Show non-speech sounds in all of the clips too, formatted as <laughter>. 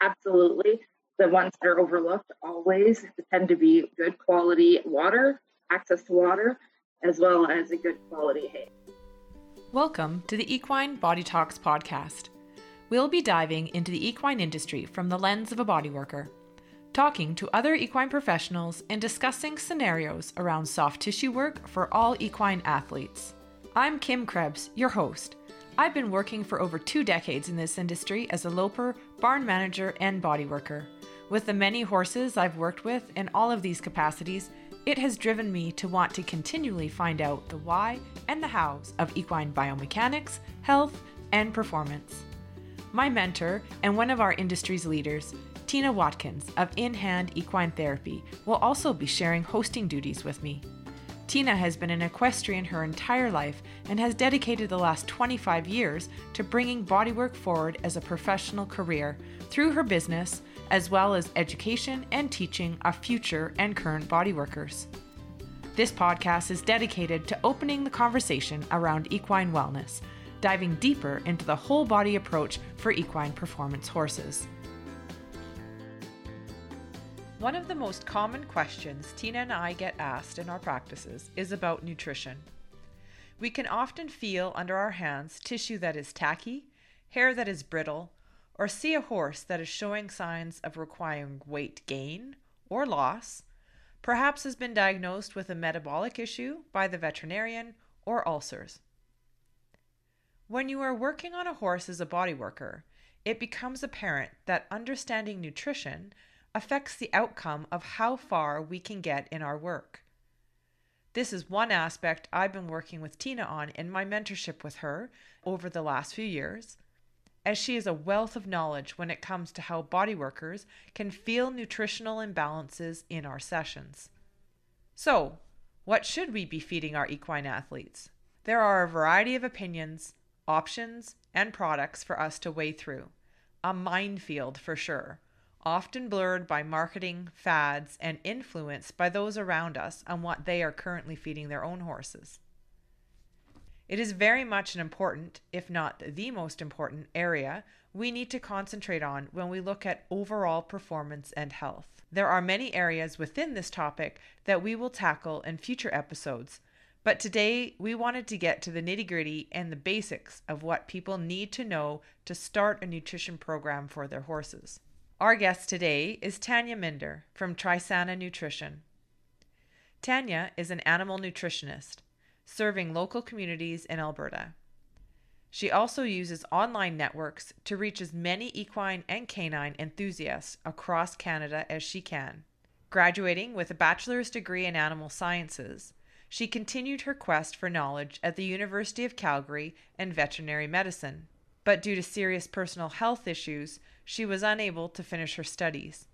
absolutely. The ones that are overlooked always tend to be good quality water, access to water, as well as a good quality hay. Welcome to the Equine Body Talks podcast. We'll be diving into the equine industry from the lens of a body worker, talking to other equine professionals and discussing scenarios around soft tissue work for all equine athletes. I'm Kim Krebs, your host. I've been working for over two decades in this industry as a loper, barn manager, and body worker. With the many horses I've worked with in all of these capacities, it has driven me to want to continually find out the why and the hows of equine biomechanics, health, and performance. My mentor and one of our industry's leaders, Tina Watkins of In Hand Equine Therapy, will also be sharing hosting duties with me. Tina has been an equestrian her entire life and has dedicated the last 25 years to bringing bodywork forward as a professional career through her business, as well as education and teaching of future and current bodyworkers. This podcast is dedicated to opening the conversation around equine wellness, diving deeper into the whole body approach for equine performance horses. One of the most common questions Tina and I get asked in our practices is about nutrition. We can often feel under our hands tissue that is tacky, hair that is brittle, or see a horse that is showing signs of requiring weight gain or loss, perhaps has been diagnosed with a metabolic issue by the veterinarian or ulcers. When you are working on a horse as a body worker, it becomes apparent that understanding nutrition affects the outcome of how far we can get in our work. This is one aspect I've been working with Tina on in my mentorship with her over the last few years, as she is a wealth of knowledge when it comes to how body workers can feel nutritional imbalances in our sessions. So, what should we be feeding our equine athletes? There are a variety of opinions, options, and products for us to weigh through. A minefield for sure often blurred by marketing, fads, and influenced by those around us on what they are currently feeding their own horses. It is very much an important, if not the most important, area we need to concentrate on when we look at overall performance and health. There are many areas within this topic that we will tackle in future episodes, but today we wanted to get to the nitty gritty and the basics of what people need to know to start a nutrition program for their horses. Our guest today is Tanya Minder from Trisana Nutrition. Tanya is an animal nutritionist serving local communities in Alberta. She also uses online networks to reach as many equine and canine enthusiasts across Canada as she can. Graduating with a bachelor's degree in animal sciences, she continued her quest for knowledge at the University of Calgary and veterinary medicine. But due to serious personal health issues, she was unable to finish her studies.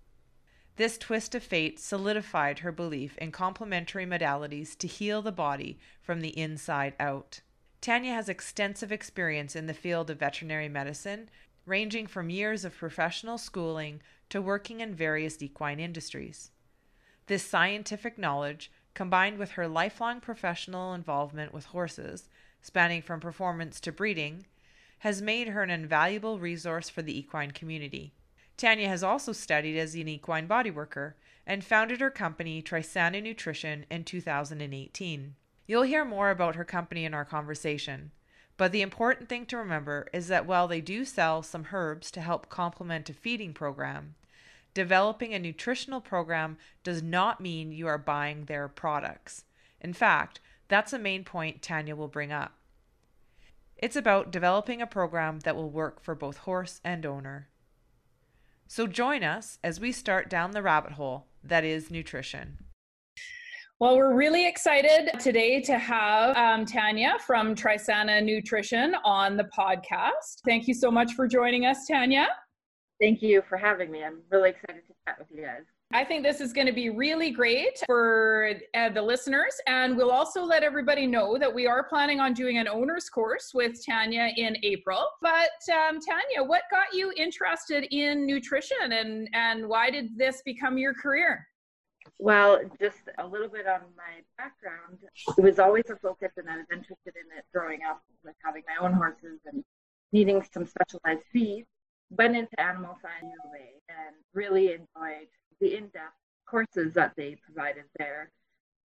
This twist of fate solidified her belief in complementary modalities to heal the body from the inside out. Tanya has extensive experience in the field of veterinary medicine, ranging from years of professional schooling to working in various equine industries. This scientific knowledge, combined with her lifelong professional involvement with horses, spanning from performance to breeding, has made her an invaluable resource for the equine community. Tanya has also studied as an equine bodyworker and founded her company Trisana Nutrition in 2018. You'll hear more about her company in our conversation, but the important thing to remember is that while they do sell some herbs to help complement a feeding program, developing a nutritional program does not mean you are buying their products. In fact, that's a main point Tanya will bring up. It's about developing a program that will work for both horse and owner. So join us as we start down the rabbit hole that is nutrition. Well, we're really excited today to have um, Tanya from Trisana Nutrition on the podcast. Thank you so much for joining us, Tanya. Thank you for having me. I'm really excited to chat with you guys. I think this is going to be really great for uh, the listeners. And we'll also let everybody know that we are planning on doing an owner's course with Tanya in April. But um, Tanya, what got you interested in nutrition and, and why did this become your career? Well, just a little bit on my background. It was always a focus, and I was interested in it growing up with having my own horses and needing some specialized feeds. went into Animal Science and really enjoyed the in-depth courses that they provided there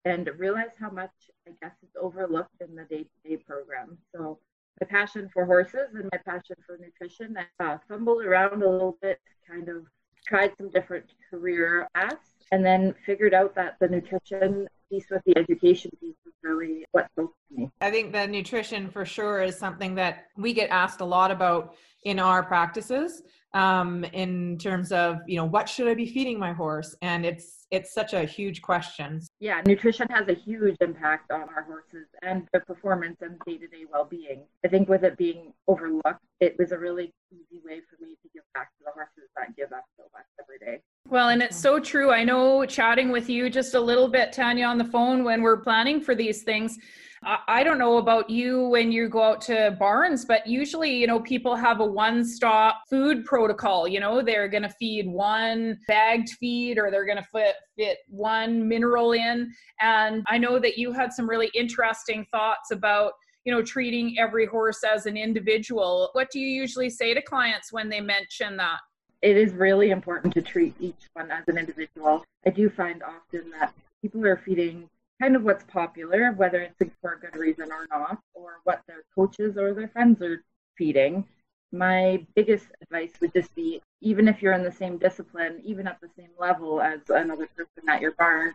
and realize how much I guess is overlooked in the day-to-day program. So my passion for horses and my passion for nutrition, I uh, fumbled around a little bit, kind of tried some different career paths, and then figured out that the nutrition piece with the education piece was really what spoke to me. I think the nutrition for sure is something that we get asked a lot about in our practices um, in terms of you know what should I be feeding my horse, and it's it's such a huge question. Yeah, nutrition has a huge impact on our horses and their performance and day to day well being. I think with it being overlooked, it was a really easy way for me to give back to the horses that give us so much every day. Well, and it's so true. I know chatting with you just a little bit, Tanya, on the phone when we're planning for these things. I don't know about you when you go out to barns, but usually, you know, people have a one stop food protocol. You know, they're going to feed one bagged feed or they're going to fit, fit one mineral in. And I know that you had some really interesting thoughts about you know treating every horse as an individual what do you usually say to clients when they mention that it is really important to treat each one as an individual. I do find often that people are feeding kind of what's popular, whether it's for a good reason or not, or what their coaches or their friends are feeding. My biggest advice would just be even if you're in the same discipline, even at the same level as another person at your barn,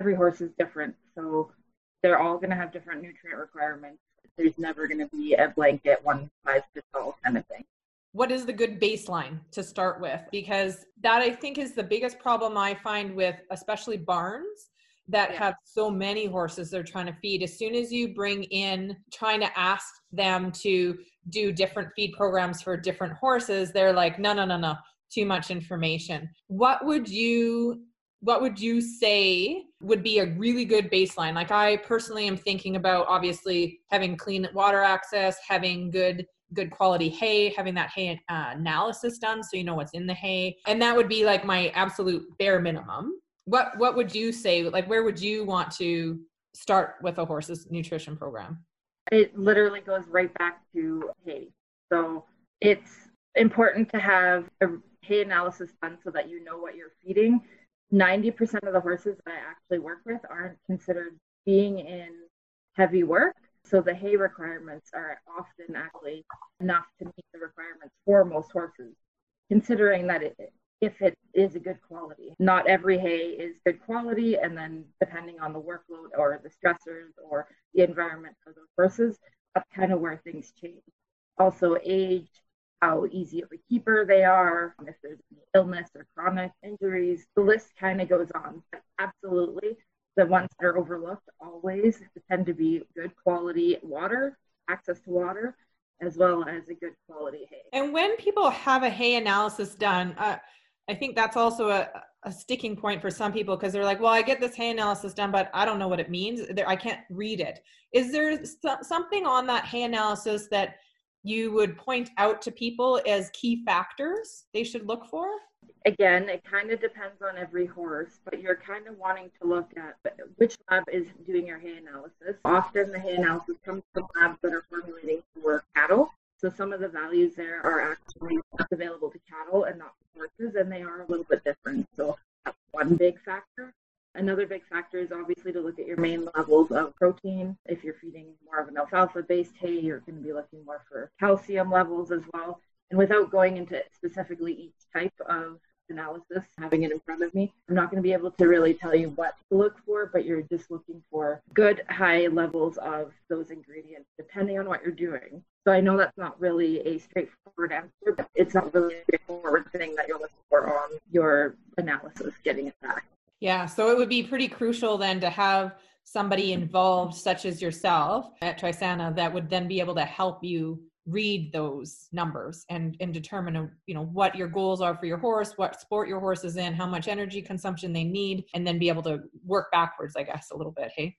every horse is different. So they're all going to have different nutrient requirements. There's never going to be a blanket one size fits all kind of thing what is the good baseline to start with because that i think is the biggest problem i find with especially barns that yeah. have so many horses they're trying to feed as soon as you bring in trying to ask them to do different feed programs for different horses they're like no no no no too much information what would you what would you say would be a really good baseline like i personally am thinking about obviously having clean water access having good good quality hay, having that hay uh, analysis done so you know what's in the hay. And that would be like my absolute bare minimum. What what would you say like where would you want to start with a horse's nutrition program? It literally goes right back to hay. So it's important to have a hay analysis done so that you know what you're feeding. 90% of the horses that I actually work with aren't considered being in heavy work so the hay requirements are often actually enough to meet the requirements for most horses, considering that it, if it is a good quality. Not every hay is good quality, and then depending on the workload or the stressors or the environment for those horses, that's kind of where things change. Also, age, how easy of a keeper they are, if there's any illness or chronic injuries, the list kind of goes on. But absolutely, the ones that are overlooked always tend to be good quality water, access to water, as well as a good quality hay. And when people have a hay analysis done, uh, I think that's also a, a sticking point for some people because they're like, well, I get this hay analysis done, but I don't know what it means. I can't read it. Is there something on that hay analysis that you would point out to people as key factors they should look for? again, it kind of depends on every horse, but you're kind of wanting to look at which lab is doing your hay analysis. Often the hay analysis comes from labs that are formulating for cattle. So some of the values there are actually available to cattle and not to horses, and they are a little bit different. So that's one big factor. Another big factor is obviously to look at your main levels of protein. If you're feeding more of an alfalfa based hay, you're going to be looking more for calcium levels as well. And without going into specifically each type of analysis, having it in front of me. I'm not going to be able to really tell you what to look for, but you're just looking for good high levels of those ingredients depending on what you're doing. So I know that's not really a straightforward answer, but it's not really a straightforward thing that you're looking for on your analysis getting it back. Yeah, so it would be pretty crucial then to have somebody involved, such as yourself at Trisana, that would then be able to help you read those numbers and and determine uh, you know what your goals are for your horse what sport your horse is in how much energy consumption they need and then be able to work backwards i guess a little bit hey?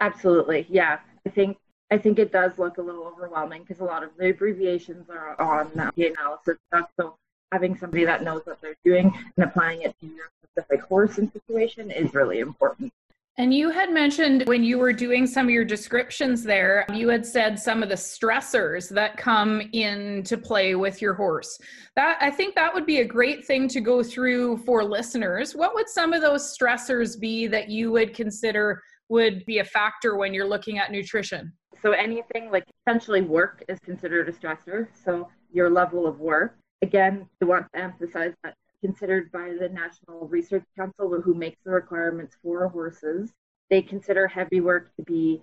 Absolutely yeah. I think i think it does look a little overwhelming because a lot of the abbreviations are on the analysis stuff so having somebody that knows what they're doing and applying it to your specific horse and situation is really important And you had mentioned when you were doing some of your descriptions there, you had said some of the stressors that come into play with your horse. That I think that would be a great thing to go through for listeners. What would some of those stressors be that you would consider would be a factor when you're looking at nutrition? So anything like essentially work is considered a stressor. So your level of work. Again, I want to emphasize that considered by the National Research Council, who makes the requirements for horses. They consider heavy work to be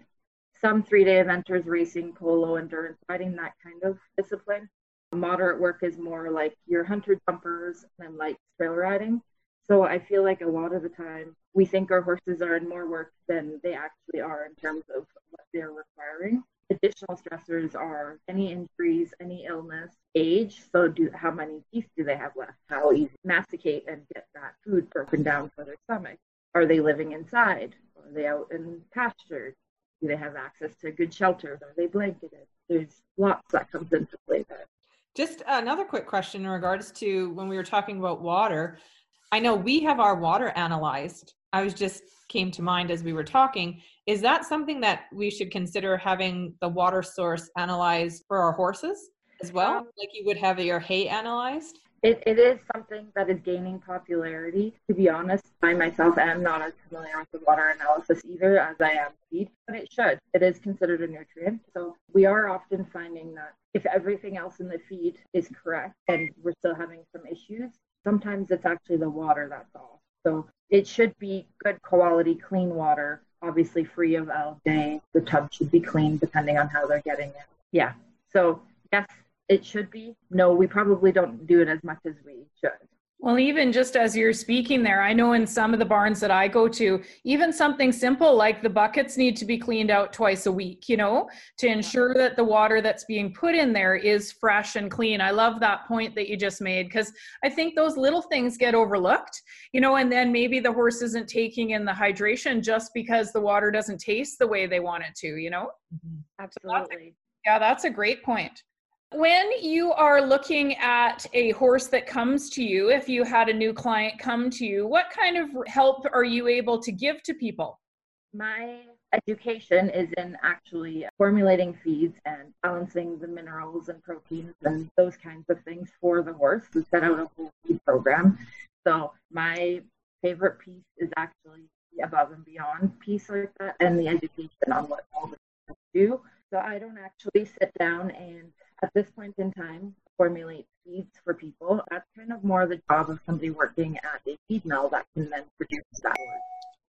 some three day eventers, racing, polo, endurance riding, that kind of discipline. Moderate work is more like your hunter jumpers and like trail riding. So I feel like a lot of the time we think our horses are in more work than they actually are in terms of what they're requiring additional stressors are any injuries, any illness, age. So, do how many teeth do they have left? How easy to masticate and get that food broken down for their stomach? Are they living inside? Are they out in pasture? Do they have access to good shelter? Are they blanketed? There's lots that comes into play there. Just another quick question in regards to when we were talking about water. I know we have our water analyzed. I was just came to mind as we were talking. Is that something that we should consider having the water source analyzed for our horses as well? Um, like you would have your hay analyzed? It, it is something that is gaining popularity. To be honest, I myself am not as familiar with the water analysis either as I am feed, but it should. It is considered a nutrient. So we are often finding that if everything else in the feed is correct and we're still having some issues, sometimes it's actually the water that's off. So it should be good quality, clean water, obviously free of algae. The tub should be clean depending on how they're getting it. Yeah. So, yes, it should be. No, we probably don't do it as much as we should. Well, even just as you're speaking there, I know in some of the barns that I go to, even something simple like the buckets need to be cleaned out twice a week, you know, to ensure that the water that's being put in there is fresh and clean. I love that point that you just made because I think those little things get overlooked, you know, and then maybe the horse isn't taking in the hydration just because the water doesn't taste the way they want it to, you know? Mm-hmm. Absolutely. So that's yeah, that's a great point. When you are looking at a horse that comes to you, if you had a new client come to you, what kind of help are you able to give to people? My education is in actually formulating feeds and balancing the minerals and proteins and those kinds of things for the horse. We set out a whole feed program. So my favorite piece is actually the above and beyond piece like that and the education on what all the do. So I don't actually sit down and at this point in time formulate feeds for people. That's kind of more the job of somebody working at a feed mill that can then produce that.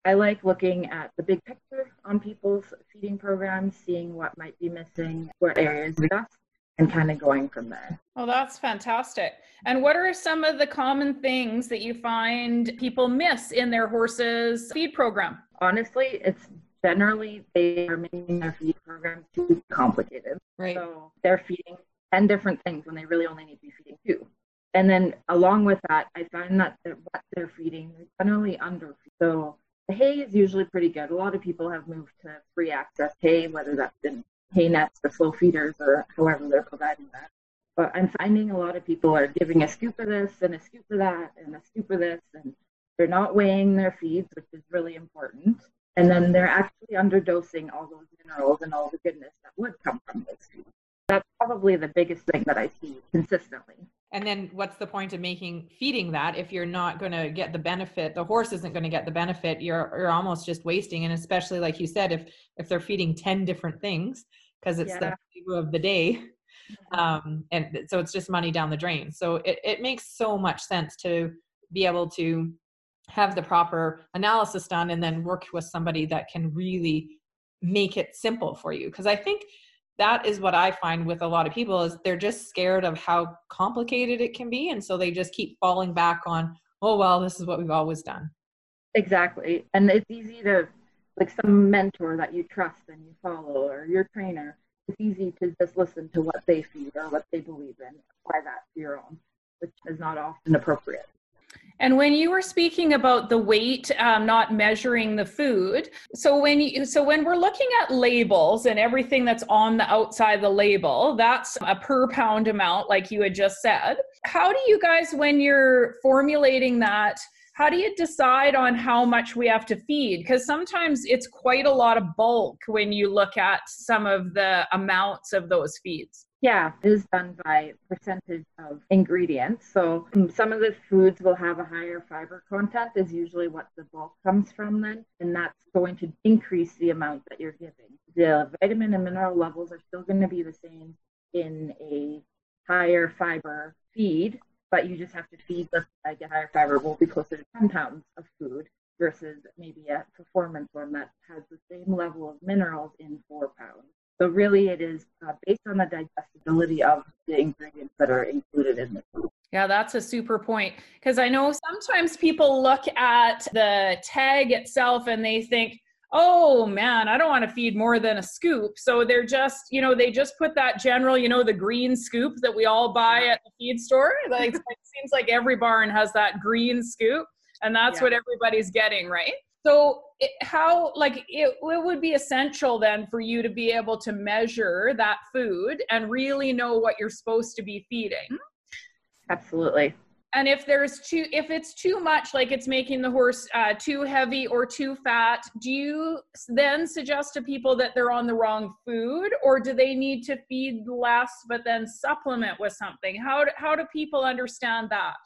I like looking at the big picture on people's feeding programs, seeing what might be missing, what areas we adjust, and kind of going from there. Oh, that's fantastic. And what are some of the common things that you find people miss in their horses' feed program? Honestly, it's generally they are making their feed programs too complicated. Right. So they're feeding 10 different things when they really only need to be feeding two. And then along with that, I find that what they're feeding is generally under. So the hay is usually pretty good. A lot of people have moved to free access hay, whether that's in hay nets, the slow feeders, or however they're providing that. But I'm finding a lot of people are giving a scoop of this and a scoop of that and a scoop of this, and they're not weighing their feeds, which is really important. And then they're actually underdosing all those minerals and all the goodness that would come from those foods. That's probably the biggest thing that I see consistently. And then what's the point of making feeding that if you're not going to get the benefit? The horse isn't going to get the benefit. You're you're almost just wasting. And especially like you said, if if they're feeding ten different things because it's yeah. the flavor of the day, mm-hmm. um, and so it's just money down the drain. So it it makes so much sense to be able to have the proper analysis done and then work with somebody that can really make it simple for you. Because i think that is what i find with a lot of people is they're just scared of how complicated it can be and so they just keep falling back on oh well this is what we've always done. Exactly. And it's easy to like some mentor that you trust and you follow or your trainer it's easy to just listen to what they feed or what they believe in apply that to your own which is not often appropriate and when you were speaking about the weight, um, not measuring the food, so when you, so when we're looking at labels and everything that's on the outside of the label, that's a per pound amount, like you had just said. How do you guys, when you're formulating that, how do you decide on how much we have to feed? Because sometimes it's quite a lot of bulk when you look at some of the amounts of those feeds. Yeah, it is done by percentage of ingredients. So um, some of the foods will have a higher fiber content is usually what the bulk comes from then, and that's going to increase the amount that you're giving. The vitamin and mineral levels are still going to be the same in a higher fiber feed, but you just have to feed the like a higher fiber will be closer to 10 pounds of food versus maybe a performance one that has the same level of minerals in four pounds. So really, it is uh, based on the digestibility of the ingredients that are included in the food. Yeah, that's a super point. Because I know sometimes people look at the tag itself and they think, oh man, I don't want to feed more than a scoop. So they're just, you know, they just put that general, you know, the green scoop that we all buy at the feed store. <laughs> Like it seems like every barn has that green scoop, and that's yeah. what everybody's getting, right? So it, how like it, it would be essential then for you to be able to measure that food and really know what you're supposed to be feeding. Absolutely. And if there's too if it's too much like it's making the horse uh, too heavy or too fat do you then suggest to people that they're on the wrong food or do they need to feed less but then supplement with something? How do, how do people understand that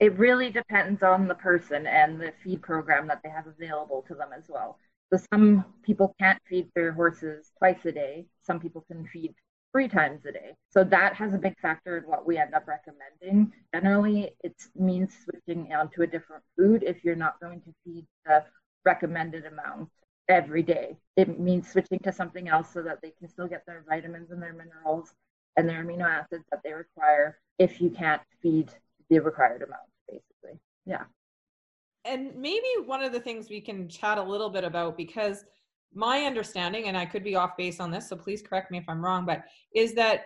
it really depends on the person and the feed program that they have available to them as well so some people can't feed their horses twice a day some people can feed three times a day. So that has a big factor in what we end up recommending. Generally, it means switching onto a different food if you're not going to feed the recommended amount every day. It means switching to something else so that they can still get their vitamins and their minerals and their amino acids that they require if you can't feed the required amount, basically. Yeah. And maybe one of the things we can chat a little bit about because my understanding, and I could be off base on this, so please correct me if I'm wrong, but is that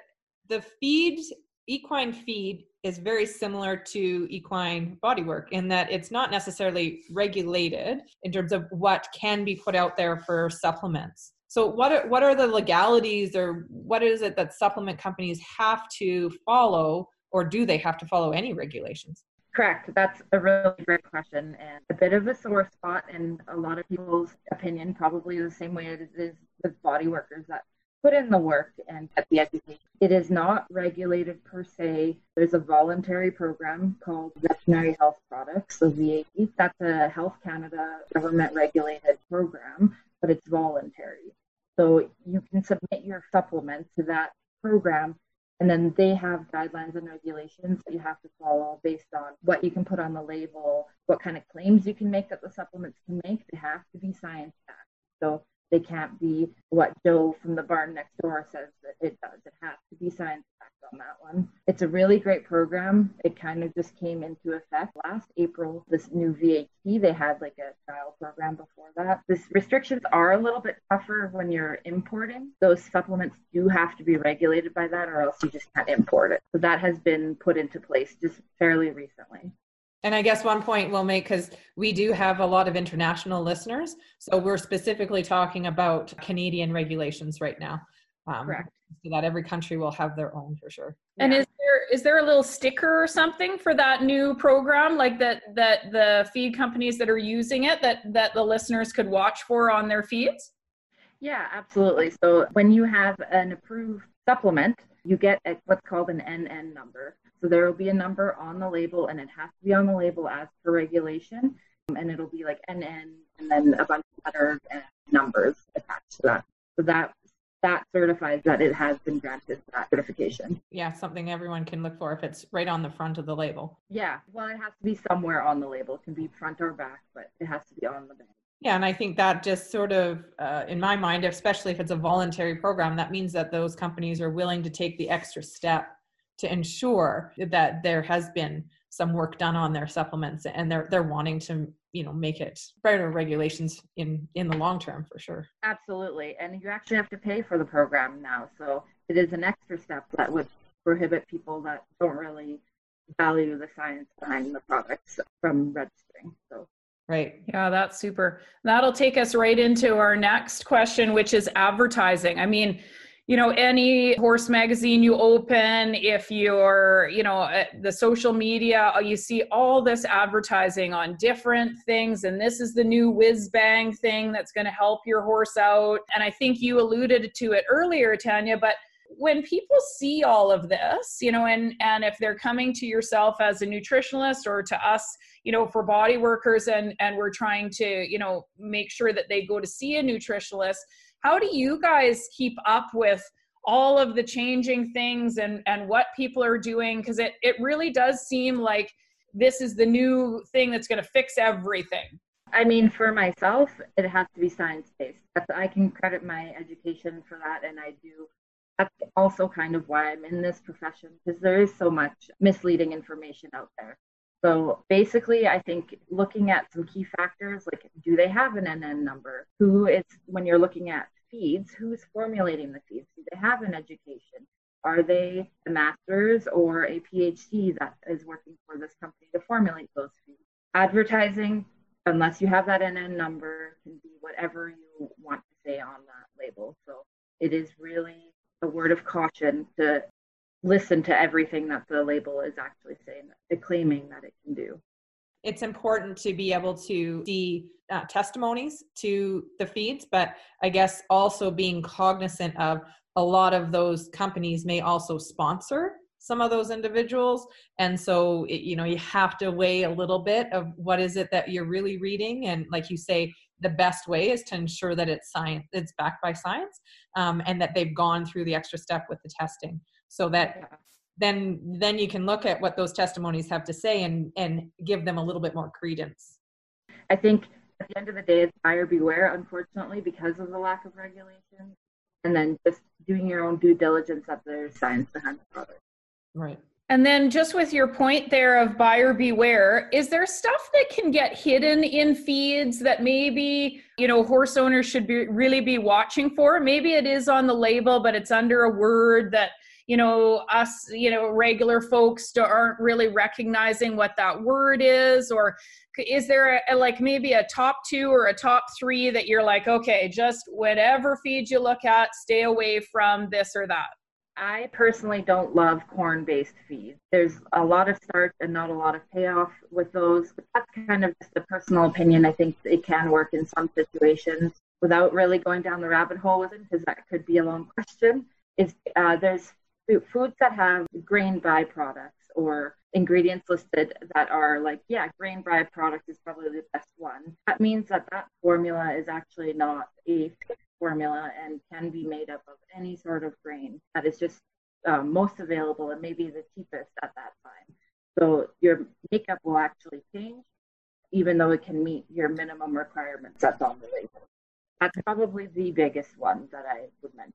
the feed, equine feed, is very similar to equine bodywork in that it's not necessarily regulated in terms of what can be put out there for supplements. So what are, what are the legalities or what is it that supplement companies have to follow or do they have to follow any regulations? Correct. That's a really great question and a bit of a sore spot in a lot of people's opinion, probably the same way it is with body workers that put in the work and get the education. It is not regulated per se. There's a voluntary program called Veterinary Health Products, so VHP. That's a Health Canada government regulated program, but it's voluntary. So you can submit your supplements to that program and then they have guidelines and regulations that you have to follow based on what you can put on the label, what kind of claims you can make that the supplements can make. They have to be science backed. So they can't be what Joe from the barn next door says that it does. It has to be science on that one. It's a really great program. It kind of just came into effect last April. This new VHP, they had like a trial program before that. This restrictions are a little bit tougher when you're importing. Those supplements do have to be regulated by that, or else you just can't import it. So that has been put into place just fairly recently. And I guess one point we'll make because we do have a lot of international listeners. So we're specifically talking about Canadian regulations right now. Um, Correct. So that every country will have their own for sure. And yeah. is there is there a little sticker or something for that new program, like that that the feed companies that are using it that that the listeners could watch for on their feeds? Yeah, absolutely. So when you have an approved supplement, you get a, what's called an NN number. So there will be a number on the label, and it has to be on the label as per regulation. And it'll be like NN and then a bunch of letters and numbers attached to that. So that that certifies that it has been granted that certification. Yeah, something everyone can look for if it's right on the front of the label. Yeah, well, it has to be somewhere on the label. It can be front or back, but it has to be on the back. Yeah, and I think that just sort of, uh, in my mind, especially if it's a voluntary program, that means that those companies are willing to take the extra step to ensure that there has been some work done on their supplements and they're they're wanting to you know make it better regulations in in the long term for sure absolutely and you actually have to pay for the program now so it is an extra step that would prohibit people that don't really value the science behind the products from registering so Right. Yeah, that's super. That'll take us right into our next question, which is advertising. I mean, you know any horse magazine you open if you're you know uh, the social media uh, you see all this advertising on different things and this is the new whiz bang thing that's going to help your horse out. And i think you alluded to it earlier tanya but when people see all of this you know and and if they're coming to yourself as a nutritionalist or to us you know for body workers and and we're trying to you know make sure that they go to see a nutritionalist how do you guys keep up with all of the changing things and and what people are doing? Because it it really does seem like this is the new thing that's going to fix everything. I mean for myself it has to be science based i can credit my education for that and i do. That's also kind of why i'm in this profession because there is so much misleading information out there so basically, I think looking at some key factors like do they have an NN number? Who is, when you're looking at feeds, who's formulating the feeds? Do they have an education? Are they a master's or a PhD that is working for this company to formulate those feeds? Advertising, unless you have that NN number, can be whatever you want to say on that label. So it is really a word of caution to listen to everything that the label is actually saying, the claiming that it can do. It's important to be able to see uh, testimonies to the feeds, but I guess also being cognizant of a lot of those companies may also sponsor some of those individuals. And so it, you know you have to weigh a little bit of what is it that you're really reading. And like you say the best way is to ensure that it's science it's backed by science um, and that they've gone through the extra step with the testing so that then then you can look at what those testimonies have to say and and give them a little bit more credence. I think at the end of the day it's buyer beware unfortunately because of the lack of regulation and then just doing your own due diligence that there's science behind the product. Right. And then just with your point there of buyer beware, is there stuff that can get hidden in feeds that maybe, you know, horse owners should be really be watching for? Maybe it is on the label, but it's under a word that you know us you know regular folks aren't really recognizing what that word is or is there a, like maybe a top two or a top three that you're like okay just whatever feed you look at stay away from this or that I personally don't love corn based feeds. There's a lot of starch and not a lot of payoff with those. But that's kind of just a personal opinion. I think it can work in some situations without really going down the rabbit hole with it, because that could be a long question. Is uh, there's foods that have grain byproducts or ingredients listed that are like, yeah, grain byproduct is probably the best one. That means that that formula is actually not a formula and can be made up of any sort of grain that is just um, most available and maybe the cheapest at that time. So your makeup will actually change, even though it can meet your minimum requirements that's on the label. That's probably the biggest one that I would mention.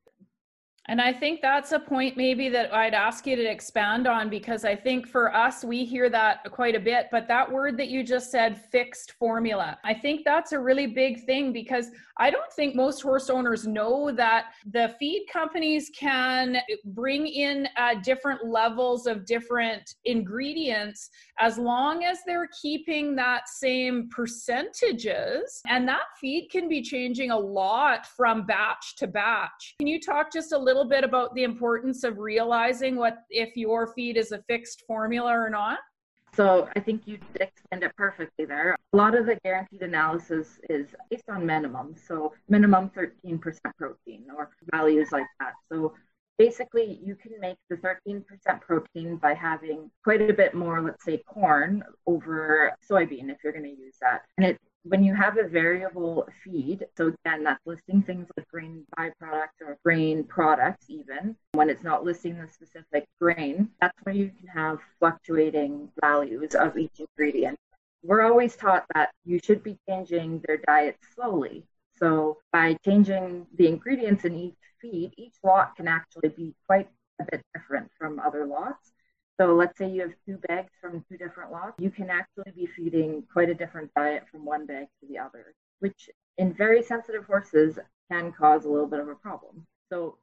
And I think that's a point maybe that I'd ask you to expand on because I think for us, we hear that quite a bit. But that word that you just said, fixed formula, I think that's a really big thing because I don't think most horse owners know that the feed companies can bring in uh, different levels of different ingredients as long as they're keeping that same percentages. And that feed can be changing a lot from batch to batch. Can you talk just a little bit about the importance of realizing what if your feed is a fixed formula or not? So I think you explained it perfectly there. A lot of the guaranteed analysis is based on minimum, so minimum 13% protein or values like that. So basically you can make the 13% protein by having quite a bit more, let's say, corn over soybean if you're going to use that. And it when you have a variable feed, so again, that's listing things like grain byproducts or grain products, even when it's not listing the specific grain, that's where you can have fluctuating values of each ingredient. We're always taught that you should be changing their diet slowly. So by changing the ingredients in each feed, each lot can actually be quite a bit different from other lots. So let's say you have two bags from two different lots, you can actually be feeding quite a different diet from one bag to the other, which in very sensitive horses can cause a little bit of a problem. So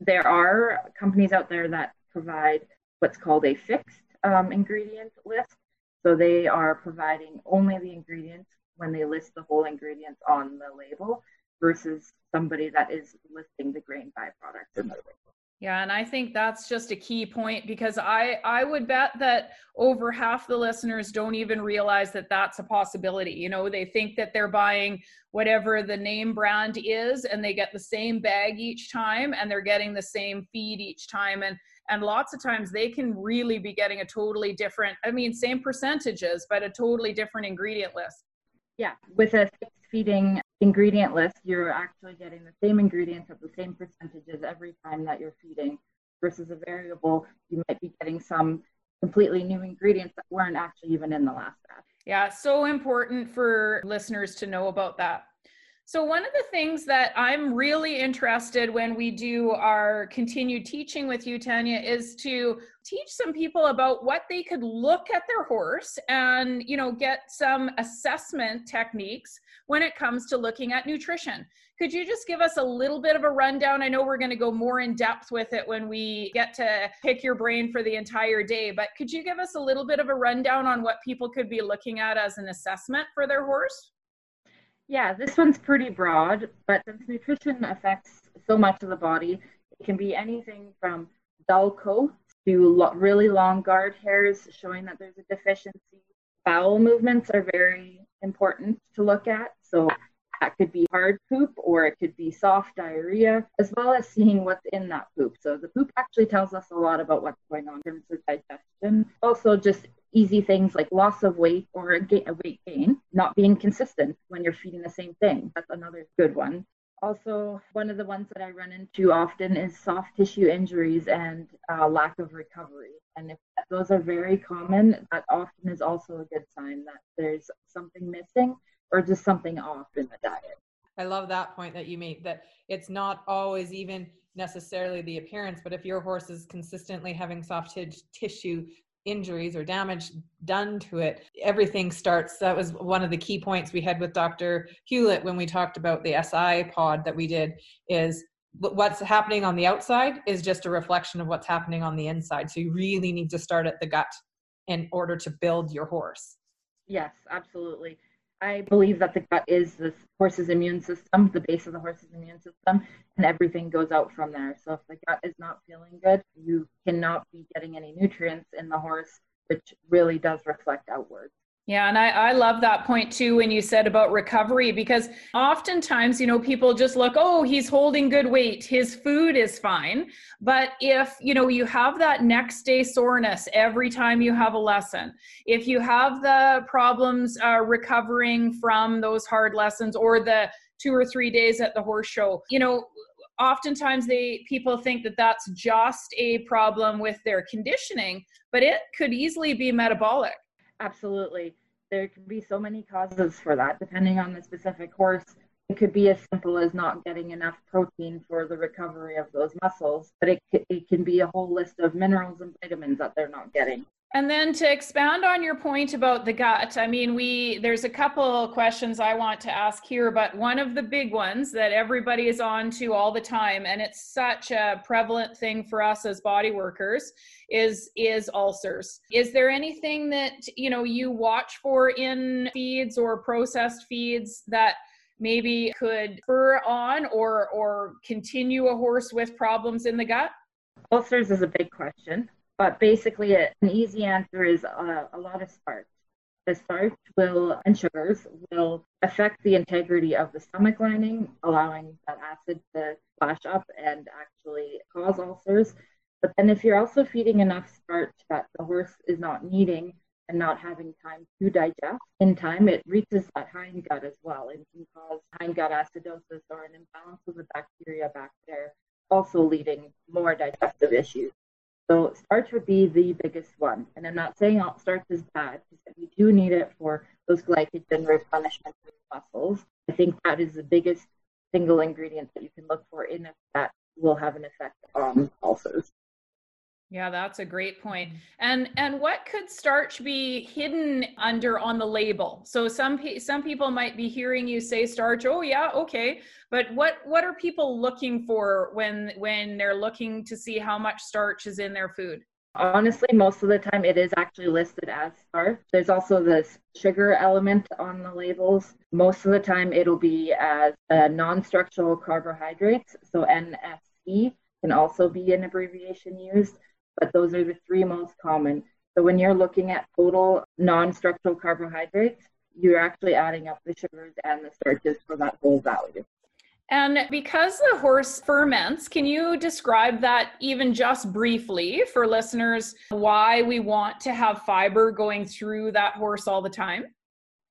there are companies out there that provide what's called a fixed um, ingredient list. So they are providing only the ingredients when they list the whole ingredients on the label versus somebody that is listing the grain byproducts in their label. Yeah, and I think that's just a key point because I I would bet that over half the listeners don't even realize that that's a possibility. You know, they think that they're buying whatever the name brand is and they get the same bag each time and they're getting the same feed each time and and lots of times they can really be getting a totally different I mean same percentages but a totally different ingredient list. Yeah, with a feeding ingredient list, you're actually getting the same ingredients at the same percentages every time that you're feeding versus a variable, you might be getting some completely new ingredients that weren't actually even in the last batch. Yeah, so important for listeners to know about that. So, one of the things that I'm really interested when we do our continued teaching with you, Tanya, is to teach some people about what they could look at their horse and, you know, get some assessment techniques when it comes to looking at nutrition. Could you just give us a little bit of a rundown? I know we're going to go more in depth with it when we get to pick your brain for the entire day, but could you give us a little bit of a rundown on what people could be looking at as an assessment for their horse? Yeah, this one's pretty broad, but since nutrition affects so much of the body, it can be anything from dull coat to lo- really long guard hairs showing that there's a deficiency. Bowel movements are very important to look at. So that could be hard poop or it could be soft diarrhea, as well as seeing what's in that poop. So the poop actually tells us a lot about what's going on in terms of digestion. Also, just easy things like loss of weight or a, ga- a weight gain, not being consistent when you're feeding the same thing. That's another good one. Also, one of the ones that I run into often is soft tissue injuries and uh, lack of recovery. And if those are very common, that often is also a good sign that there's something missing or just something off in the diet. I love that point that you made that it's not always even necessarily the appearance, but if your horse is consistently having soft t- tissue injuries or damage done to it, everything starts. That was one of the key points we had with Dr. Hewlett when we talked about the SI pod that we did is what's happening on the outside is just a reflection of what's happening on the inside. So you really need to start at the gut in order to build your horse. Yes, absolutely. I believe that the gut is the horse's immune system, the base of the horse's immune system, and everything goes out from there. So if the gut is not feeling good, you cannot be getting any nutrients in the horse, which really does reflect outwards. Yeah, and I, I love that point too when you said about recovery because oftentimes, you know, people just look, oh, he's holding good weight, his food is fine. But if, you know, you have that next day soreness every time you have a lesson, if you have the problems uh, recovering from those hard lessons or the two or three days at the horse show, you know, oftentimes they people think that that's just a problem with their conditioning but it could easily be metabolic Absolutely. There can be so many causes for that, depending on the specific horse. It could be as simple as not getting enough protein for the recovery of those muscles, but it, it can be a whole list of minerals and vitamins that they're not getting. And then to expand on your point about the gut, I mean, we there's a couple questions I want to ask here, but one of the big ones that everybody is on to all the time, and it's such a prevalent thing for us as body workers, is is ulcers. Is there anything that you know you watch for in feeds or processed feeds that maybe could spur on or or continue a horse with problems in the gut? Ulcers is a big question. But basically, an easy answer is uh, a lot of starch. The starch will and sugars will affect the integrity of the stomach lining, allowing that acid to flash up and actually cause ulcers. But then, if you're also feeding enough starch that the horse is not needing and not having time to digest in time, it reaches that hind gut as well and can cause hind gut acidosis or an imbalance of the bacteria back there, also leading more digestive issues. So starch would be the biggest one. And I'm not saying all starch is bad, because we do need it for those glycogen replenishment muscles. I think that is the biggest single ingredient that you can look for in it that will have an effect on ulcers. Yeah, that's a great point. Mm-hmm. And and what could starch be hidden under on the label? So some some people might be hearing you say starch. Oh yeah, okay. But what what are people looking for when when they're looking to see how much starch is in their food? Honestly, most of the time it is actually listed as starch. There's also this sugar element on the labels. Most of the time it'll be as non structural carbohydrates. So NSC can also be an abbreviation used, but those are the three most common. So when you're looking at total non structural carbohydrates, you're actually adding up the sugars and the starches for that whole value. And because the horse ferments, can you describe that even just briefly for listeners why we want to have fiber going through that horse all the time?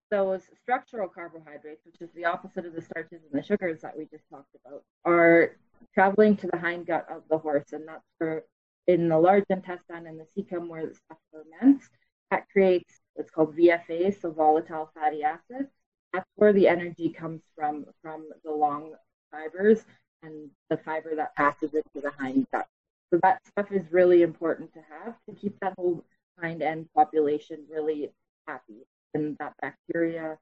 Those structural carbohydrates, which is the opposite of the starches and the sugars that we just talked about, are traveling to the hindgut of the horse, and that's for in the large intestine and the cecum where the stuff ferments. That creates what's called VFA, so volatile fatty acids. That's where the energy comes from from the long fibers and the fiber that passes into the hind gut. So that stuff is really important to have to keep that whole hind end population really happy and that bacteria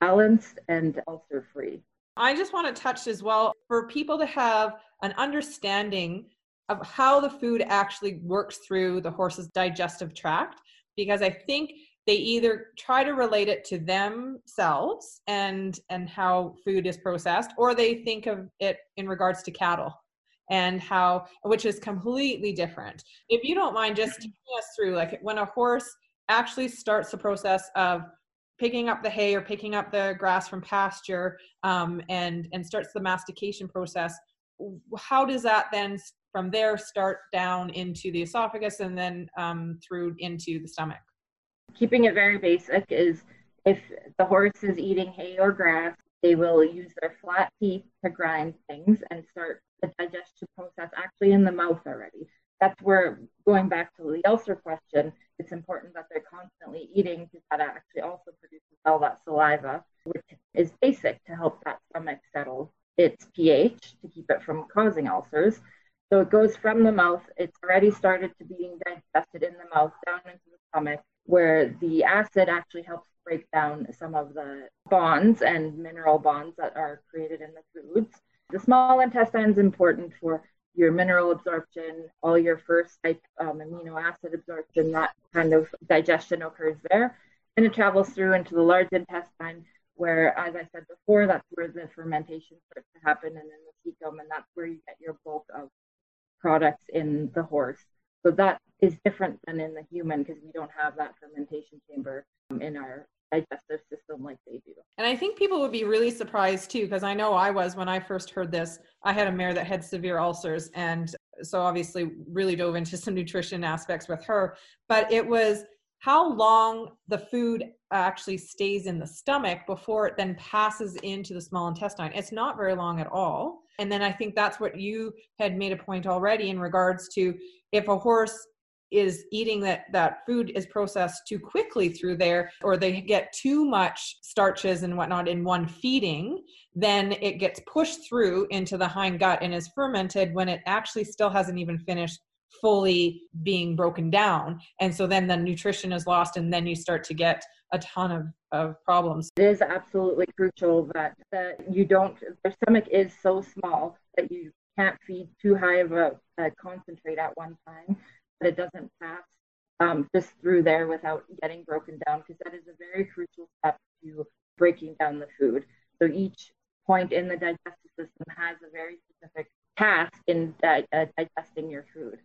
balanced and ulcer free. I just want to touch as well for people to have an understanding of how the food actually works through the horse's digestive tract because I think they either try to relate it to themselves and and how food is processed or they think of it in regards to cattle and how which is completely different. If you don't mind just taking us through like when a horse actually starts the process of picking up the hay or picking up the grass from pasture um, and and starts the mastication process how does that then from there start down into the esophagus and then um, through into the stomach keeping it very basic is if the horse is eating hay or grass, they will use their flat teeth to grind things and start the digestion process actually in the mouth already. That's where, going back to the ulcer question, it's important that they're constantly eating because that actually also produces all that saliva, which is basic to help that stomach settle its pH to keep it from causing ulcers. So it goes from the mouth, it's already started to being digested in the mouth down into the stomach where the acid actually helps break down some of the bonds and mineral bonds that are created in the foods. The small intestine is important for your mineral absorption, all your first type um, amino acid absorption, that kind of digestion occurs there. And it travels through into the large intestine, where, as I said before, that's where the fermentation starts to happen, and then the cecum, and that's where you get your bulk of products in the horse. So that is different than in the human because we don't have that fermentation chamber um, in our digestive system like they do. And I think people would be really surprised too, because I know I was when I first heard this. I had a mare that had severe ulcers, and so obviously really dove into <laughs> some nutrition aspects with her. But it was how long the food actually stays in the stomach before it then passes into the small intestine. It's not very long at all. And then I think that's what you had made a point already in regards to if a horse is eating that that food is processed too quickly through there or they get too much starches and whatnot in one feeding then it gets pushed through into the hind gut and is fermented when it actually still hasn't even finished fully being broken down and so then the nutrition is lost and then you start to get a ton of, of problems it is absolutely crucial that, that you don't their stomach is so small that you can't feed too high of a, a concentrate at one time, that it doesn't pass um, just through there without getting broken down, because that is a very crucial step to breaking down the food. So each point in the digestive system has a very specific task in di- uh, digesting your food.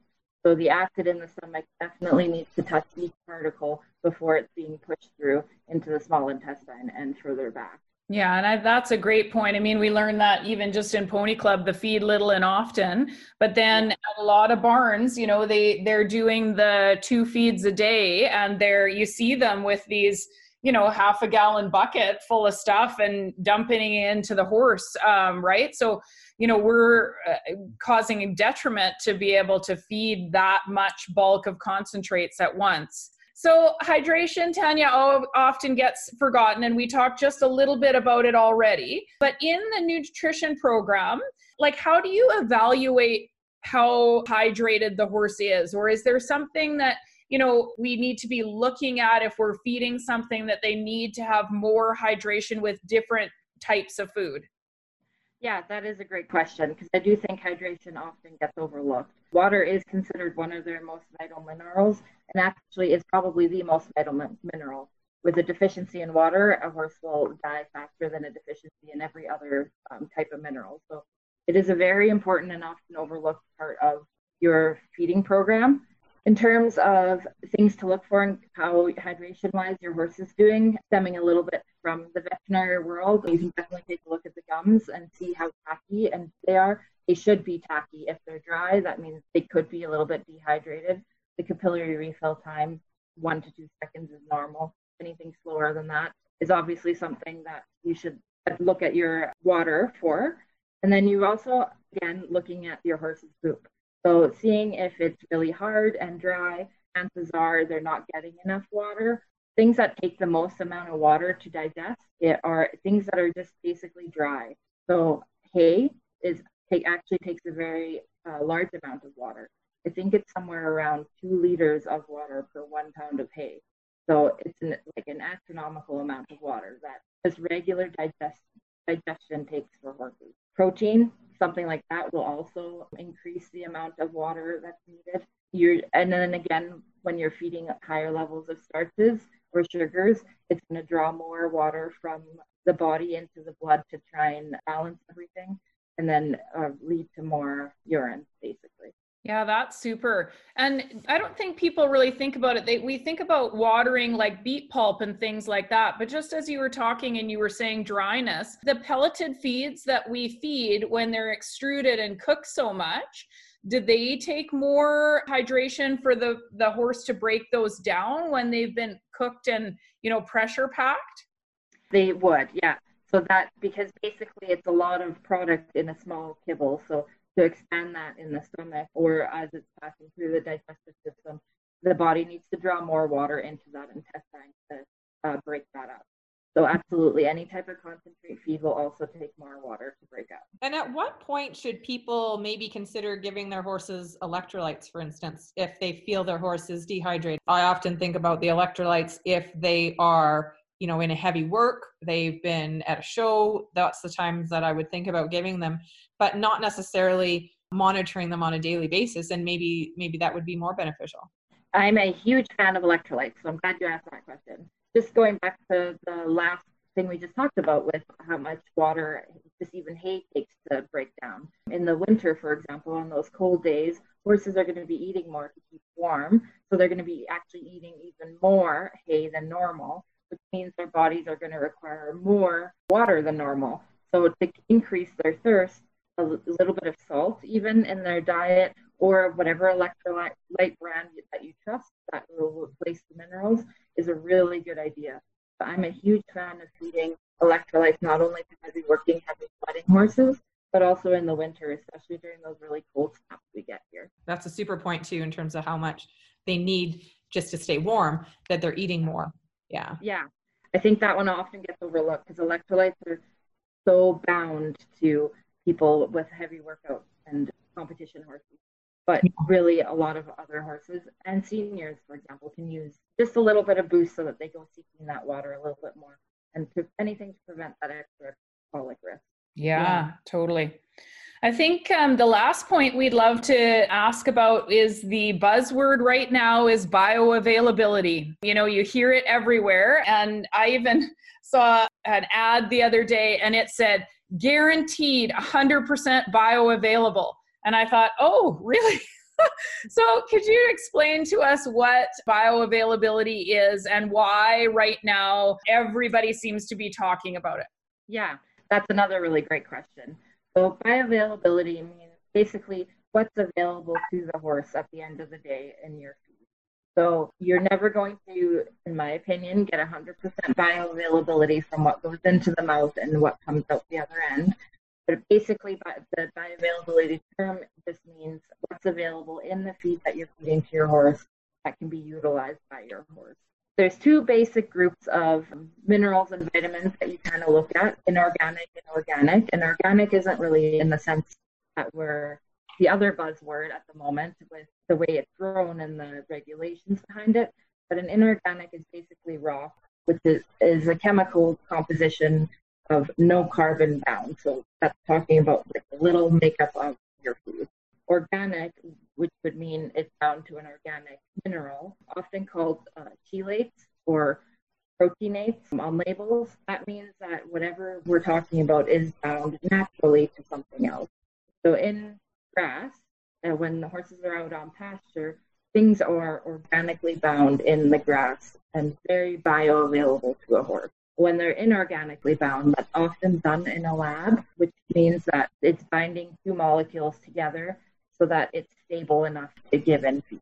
So the acid in the stomach definitely needs to touch each particle before it's being pushed through into the small intestine and further back. Yeah, and I, that's a great point. I mean, we learned that even just in Pony Club, the feed little and often. But then at a lot of barns, you know, they they're doing the two feeds a day, and they're you see them with these, you know, half a gallon bucket full of stuff and dumping it into the horse, um, right? So, you know, we're uh, causing a detriment to be able to feed that much bulk of concentrates at once. So, hydration, Tanya, often gets forgotten, and we talked just a little bit about it already. But in the nutrition program, like, how do you evaluate how hydrated the horse is? Or is there something that you know we need to be looking at if we're feeding something that they need to have more hydration with different types of food Yeah, that is a great question because I do think hydration often gets overlooked. Water is considered one of their most vital minerals and actually is probably the most vital mineral. With a deficiency in water, a horse will die faster than a deficiency in every other um, type of mineral. So it is a very important and often overlooked part of your feeding program. In terms of things to look for and how hydration wise your horse is doing, stemming a little bit from the veterinary world, you can definitely take a look at the gums and see how tacky and they are. They should be tacky. If they're dry, that means they could be a little bit dehydrated. The capillary refill time, one to two seconds, is normal. Anything slower than that is obviously something that you should look at your water for. And then you also, again, looking at your horse's poop. So seeing if it's really hard and dry, chances are they're not getting enough water. Things that take the most amount of water to digest it are things that are just basically dry. So hay is take, actually takes a very uh, large amount of water. I think it's somewhere around two liters of water per one pound of hay. So it's an, like an astronomical amount of water that just regular digest, digestion takes for horses. Protein, something like that will also increase the amount of water that's needed. You're, and then again, when you're feeding higher levels of starches or sugars, it's going to draw more water from the body into the blood to try and balance everything and then uh, lead to more urine, basically. Yeah, that's super. And I don't think people really think about it. They, we think about watering like beet pulp and things like that. But just as you were talking and you were saying dryness, the pelleted feeds that we feed when they're extruded and cooked so much, do they take more hydration for the, the horse to break those down when they've been cooked and, you know, pressure packed? They would, yeah. So that because basically it's a lot of product in a small kibble. So to expand that in the stomach or as it's passing through the digestive system, the body needs to draw more water into that intestine to uh, break that up. So absolutely, any type of concentrate feed will also take more water to break up. And at what point should people maybe consider giving their horses electrolytes, for instance, if they feel their horse is dehydrated? I often think about the electrolytes if they are you know in a heavy work they've been at a show that's the times that i would think about giving them but not necessarily monitoring them on a daily basis and maybe maybe that would be more beneficial. I'm a huge fan of electrolytes so i'm glad you asked that question. Just going back to the last thing we just talked about with how much water just even hay takes to break down. In the winter for example on those cold days horses are going to be eating more to keep warm so they're going to be actually eating even more hay than normal which means their bodies are going to require more water than normal. So to increase their thirst, a little bit of salt even in their diet or whatever electrolyte brand that you trust that will replace the minerals is a really good idea. But I'm a huge fan of feeding electrolytes not only to heavy working, heavy sweating horses, but also in the winter, especially during those really cold snaps we get here. That's a super point too in terms of how much they need just to stay warm, that they're eating more. Yeah. Yeah. I think that one often gets overlooked because electrolytes are so bound to people with heavy workouts and competition horses. But really, a lot of other horses and seniors, for example, can use just a little bit of boost so that they go seeking that water a little bit more and to, anything to prevent that extra colic risk. Yeah, yeah. totally. I think um, the last point we'd love to ask about is the buzzword right now is bioavailability. You know, you hear it everywhere. And I even <laughs> saw an ad the other day and it said, guaranteed 100% bioavailable. And I thought, oh, really? <laughs> so, could you explain to us what bioavailability is and why right now everybody seems to be talking about it? Yeah, that's another really great question. So bioavailability means basically what's available to the horse at the end of the day in your feed. So you're never going to, in my opinion, get 100% bioavailability from what goes into the mouth and what comes out the other end. But basically, the bioavailability term just means what's available in the feed that you're feeding to your horse that can be utilized by your horse there's two basic groups of minerals and vitamins that you kind of look at inorganic and organic. And organic isn't really in the sense that we're the other buzzword at the moment with the way it's grown and the regulations behind it. But an inorganic is basically rock, which is, is a chemical composition of no carbon bound. So that's talking about like a little makeup of your food. Organic, which would mean it's bound to an organic mineral, often called uh, chelates or proteinates on labels. That means that whatever we're talking about is bound naturally to something else. So in grass, uh, when the horses are out on pasture, things are organically bound in the grass and very bioavailable to a horse. When they're inorganically bound, that's often done in a lab, which means that it's binding two molecules together so that it's stable enough to give in feed.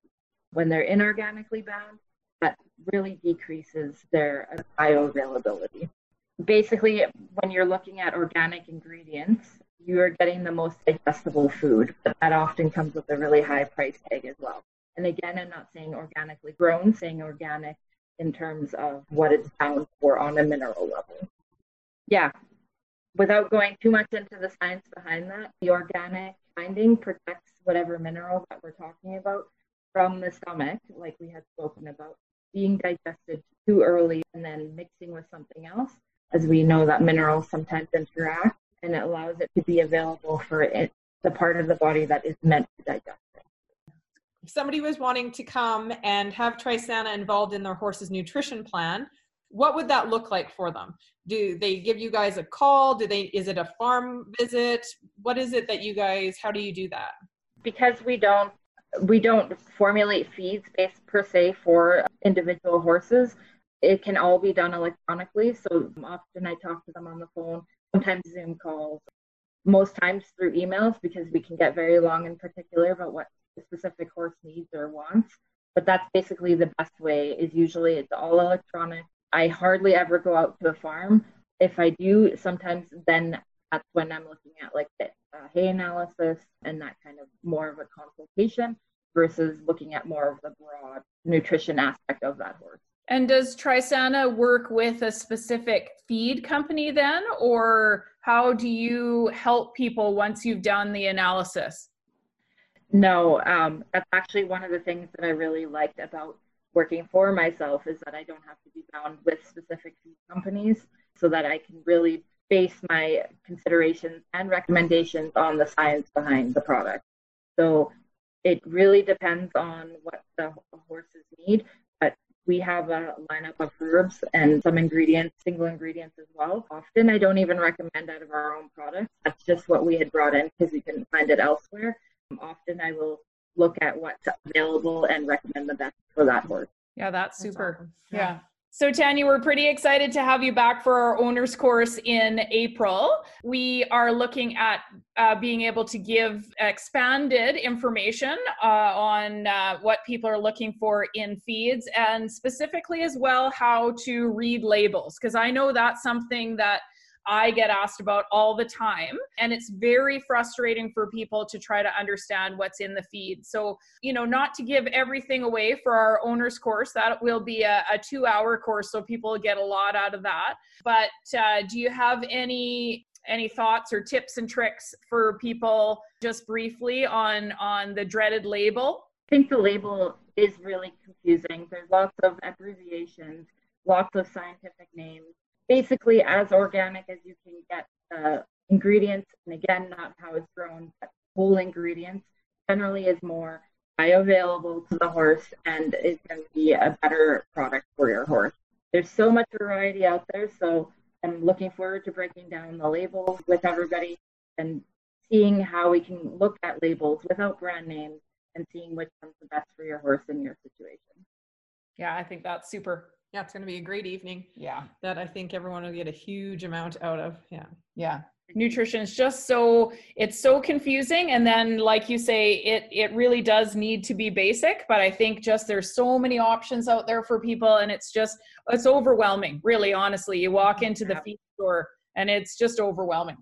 When they're inorganically bound, that really decreases their bioavailability. Basically, when you're looking at organic ingredients, you are getting the most digestible food, but that often comes with a really high price tag as well. And again, I'm not saying organically grown, saying organic in terms of what it's bound for on a mineral level. Yeah, without going too much into the science behind that, the organic binding protects whatever mineral that we're talking about from the stomach, like we had spoken about, being digested too early and then mixing with something else, as we know that minerals sometimes interact, and it allows it to be available for it, the part of the body that is meant to digest it. If somebody was wanting to come and have Trisana involved in their horse's nutrition plan, what would that look like for them? Do they give you guys a call? Do they is it a farm visit? What is it that you guys how do you do that? Because we don't we don't formulate feeds based per se for individual horses. It can all be done electronically. So often I talk to them on the phone, sometimes Zoom calls, most times through emails because we can get very long and particular about what the specific horse needs or wants. But that's basically the best way is usually it's all electronic. I hardly ever go out to a farm. If I do, sometimes then that's when I'm looking at like the uh, hay analysis and that kind of more of a consultation versus looking at more of the broad nutrition aspect of that horse. And does Trisana work with a specific feed company then, or how do you help people once you've done the analysis? No, um, that's actually one of the things that I really liked about working for myself is that I don't have to be bound with specific feed companies so that I can really base my considerations and recommendations on the science behind the product. So it really depends on what the horses need, but we have a lineup of herbs and some ingredients, single ingredients as well. Often I don't even recommend out of our own products. That's just what we had brought in because we couldn't find it elsewhere. Often I will look at what's available and recommend the best for that horse. Yeah, that's super. That's awesome. yeah. yeah. So, Tanya, we're pretty excited to have you back for our owner's course in April. We are looking at uh, being able to give expanded information uh, on uh, what people are looking for in feeds and specifically as well how to read labels, because I know that's something that I get asked about all the time. And it's very frustrating for people to try to understand what's in the feed. So, you know, not to give everything away for our owner's course, that will be a, a two hour course. So people get a lot out of that. But uh, do you have any any thoughts or tips and tricks for people just briefly on on the dreaded label i think the label is really confusing there's lots of abbreviations lots of scientific names basically as organic as you can get uh, ingredients. And again, not how it's grown, but whole ingredients generally is more bioavailable to the horse and is going to be a better product for your horse. There's so much variety out there, so I'm looking forward to breaking down the labels with everybody and seeing how we can look at labels without brand names and seeing which one's the best for your horse in your situation. Yeah, I think that's super yeah, it's going to be a great evening. Yeah. That I think everyone will get a huge amount out of. Yeah. Yeah. Nutrition is just so it's so confusing and then like you say it it really does need to be basic but I think just there's so many options out there for people and it's just it's overwhelming really honestly you walk into the feed store and it's just overwhelming.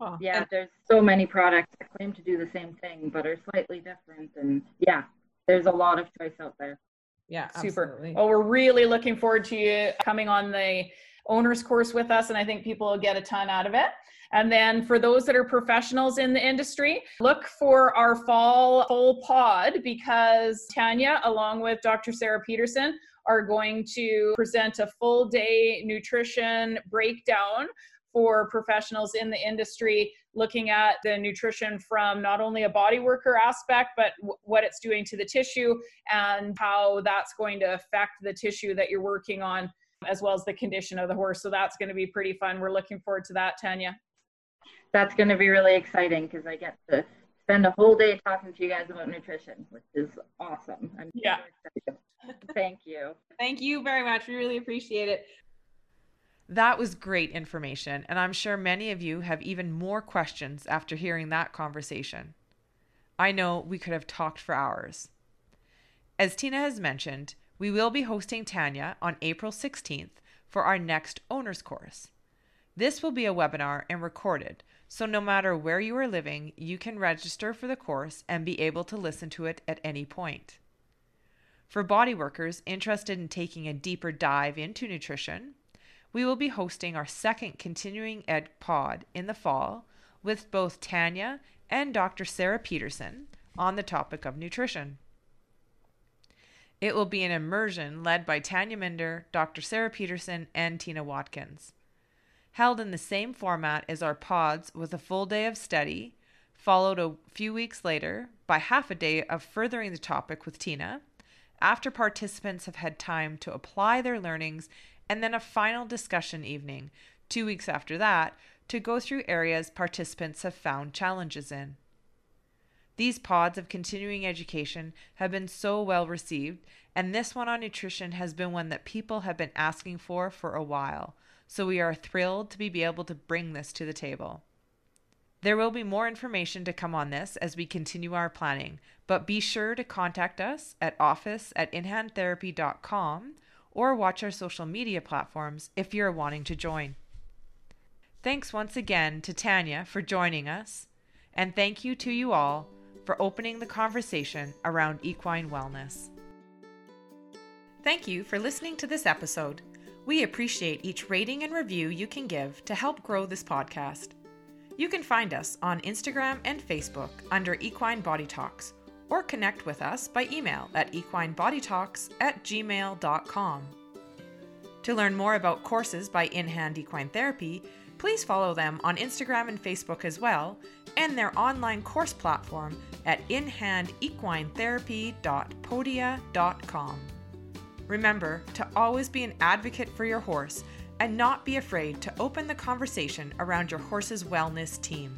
Oh, yeah, and- there's so many products that claim to do the same thing but are slightly different and yeah, there's a lot of choice out there. Yeah, super. Absolutely. Well, we're really looking forward to you coming on the owner's course with us, and I think people will get a ton out of it. And then for those that are professionals in the industry, look for our fall full pod because Tanya, along with Dr. Sarah Peterson, are going to present a full day nutrition breakdown for professionals in the industry looking at the nutrition from not only a body worker aspect, but w- what it's doing to the tissue and how that's going to affect the tissue that you're working on, as well as the condition of the horse. So that's going to be pretty fun. We're looking forward to that, Tanya. That's going to be really exciting because I get to spend a whole day talking to you guys about nutrition, which is awesome. I'm yeah. Thank you. <laughs> Thank you very much. We really appreciate it. That was great information, and I'm sure many of you have even more questions after hearing that conversation. I know we could have talked for hours. As Tina has mentioned, we will be hosting Tanya on April 16th for our next owner's course. This will be a webinar and recorded, so no matter where you are living, you can register for the course and be able to listen to it at any point. For body workers interested in taking a deeper dive into nutrition, we will be hosting our second continuing ed pod in the fall with both Tanya and Dr. Sarah Peterson on the topic of nutrition. It will be an immersion led by Tanya Minder, Dr. Sarah Peterson, and Tina Watkins. Held in the same format as our pods with a full day of study, followed a few weeks later by half a day of furthering the topic with Tina, after participants have had time to apply their learnings and then a final discussion evening, two weeks after that, to go through areas participants have found challenges in. These pods of continuing education have been so well received, and this one on nutrition has been one that people have been asking for for a while, so we are thrilled to be able to bring this to the table. There will be more information to come on this as we continue our planning, but be sure to contact us at office at inhandtherapy.com or watch our social media platforms if you're wanting to join. Thanks once again to Tanya for joining us, and thank you to you all for opening the conversation around equine wellness. Thank you for listening to this episode. We appreciate each rating and review you can give to help grow this podcast. You can find us on Instagram and Facebook under Equine Body Talks or connect with us by email at equinebodytalks at gmail.com. To learn more about courses by In Hand Equine Therapy, please follow them on Instagram and Facebook as well, and their online course platform at inhandequinetherapy.podia.com. Remember to always be an advocate for your horse and not be afraid to open the conversation around your horse's wellness team.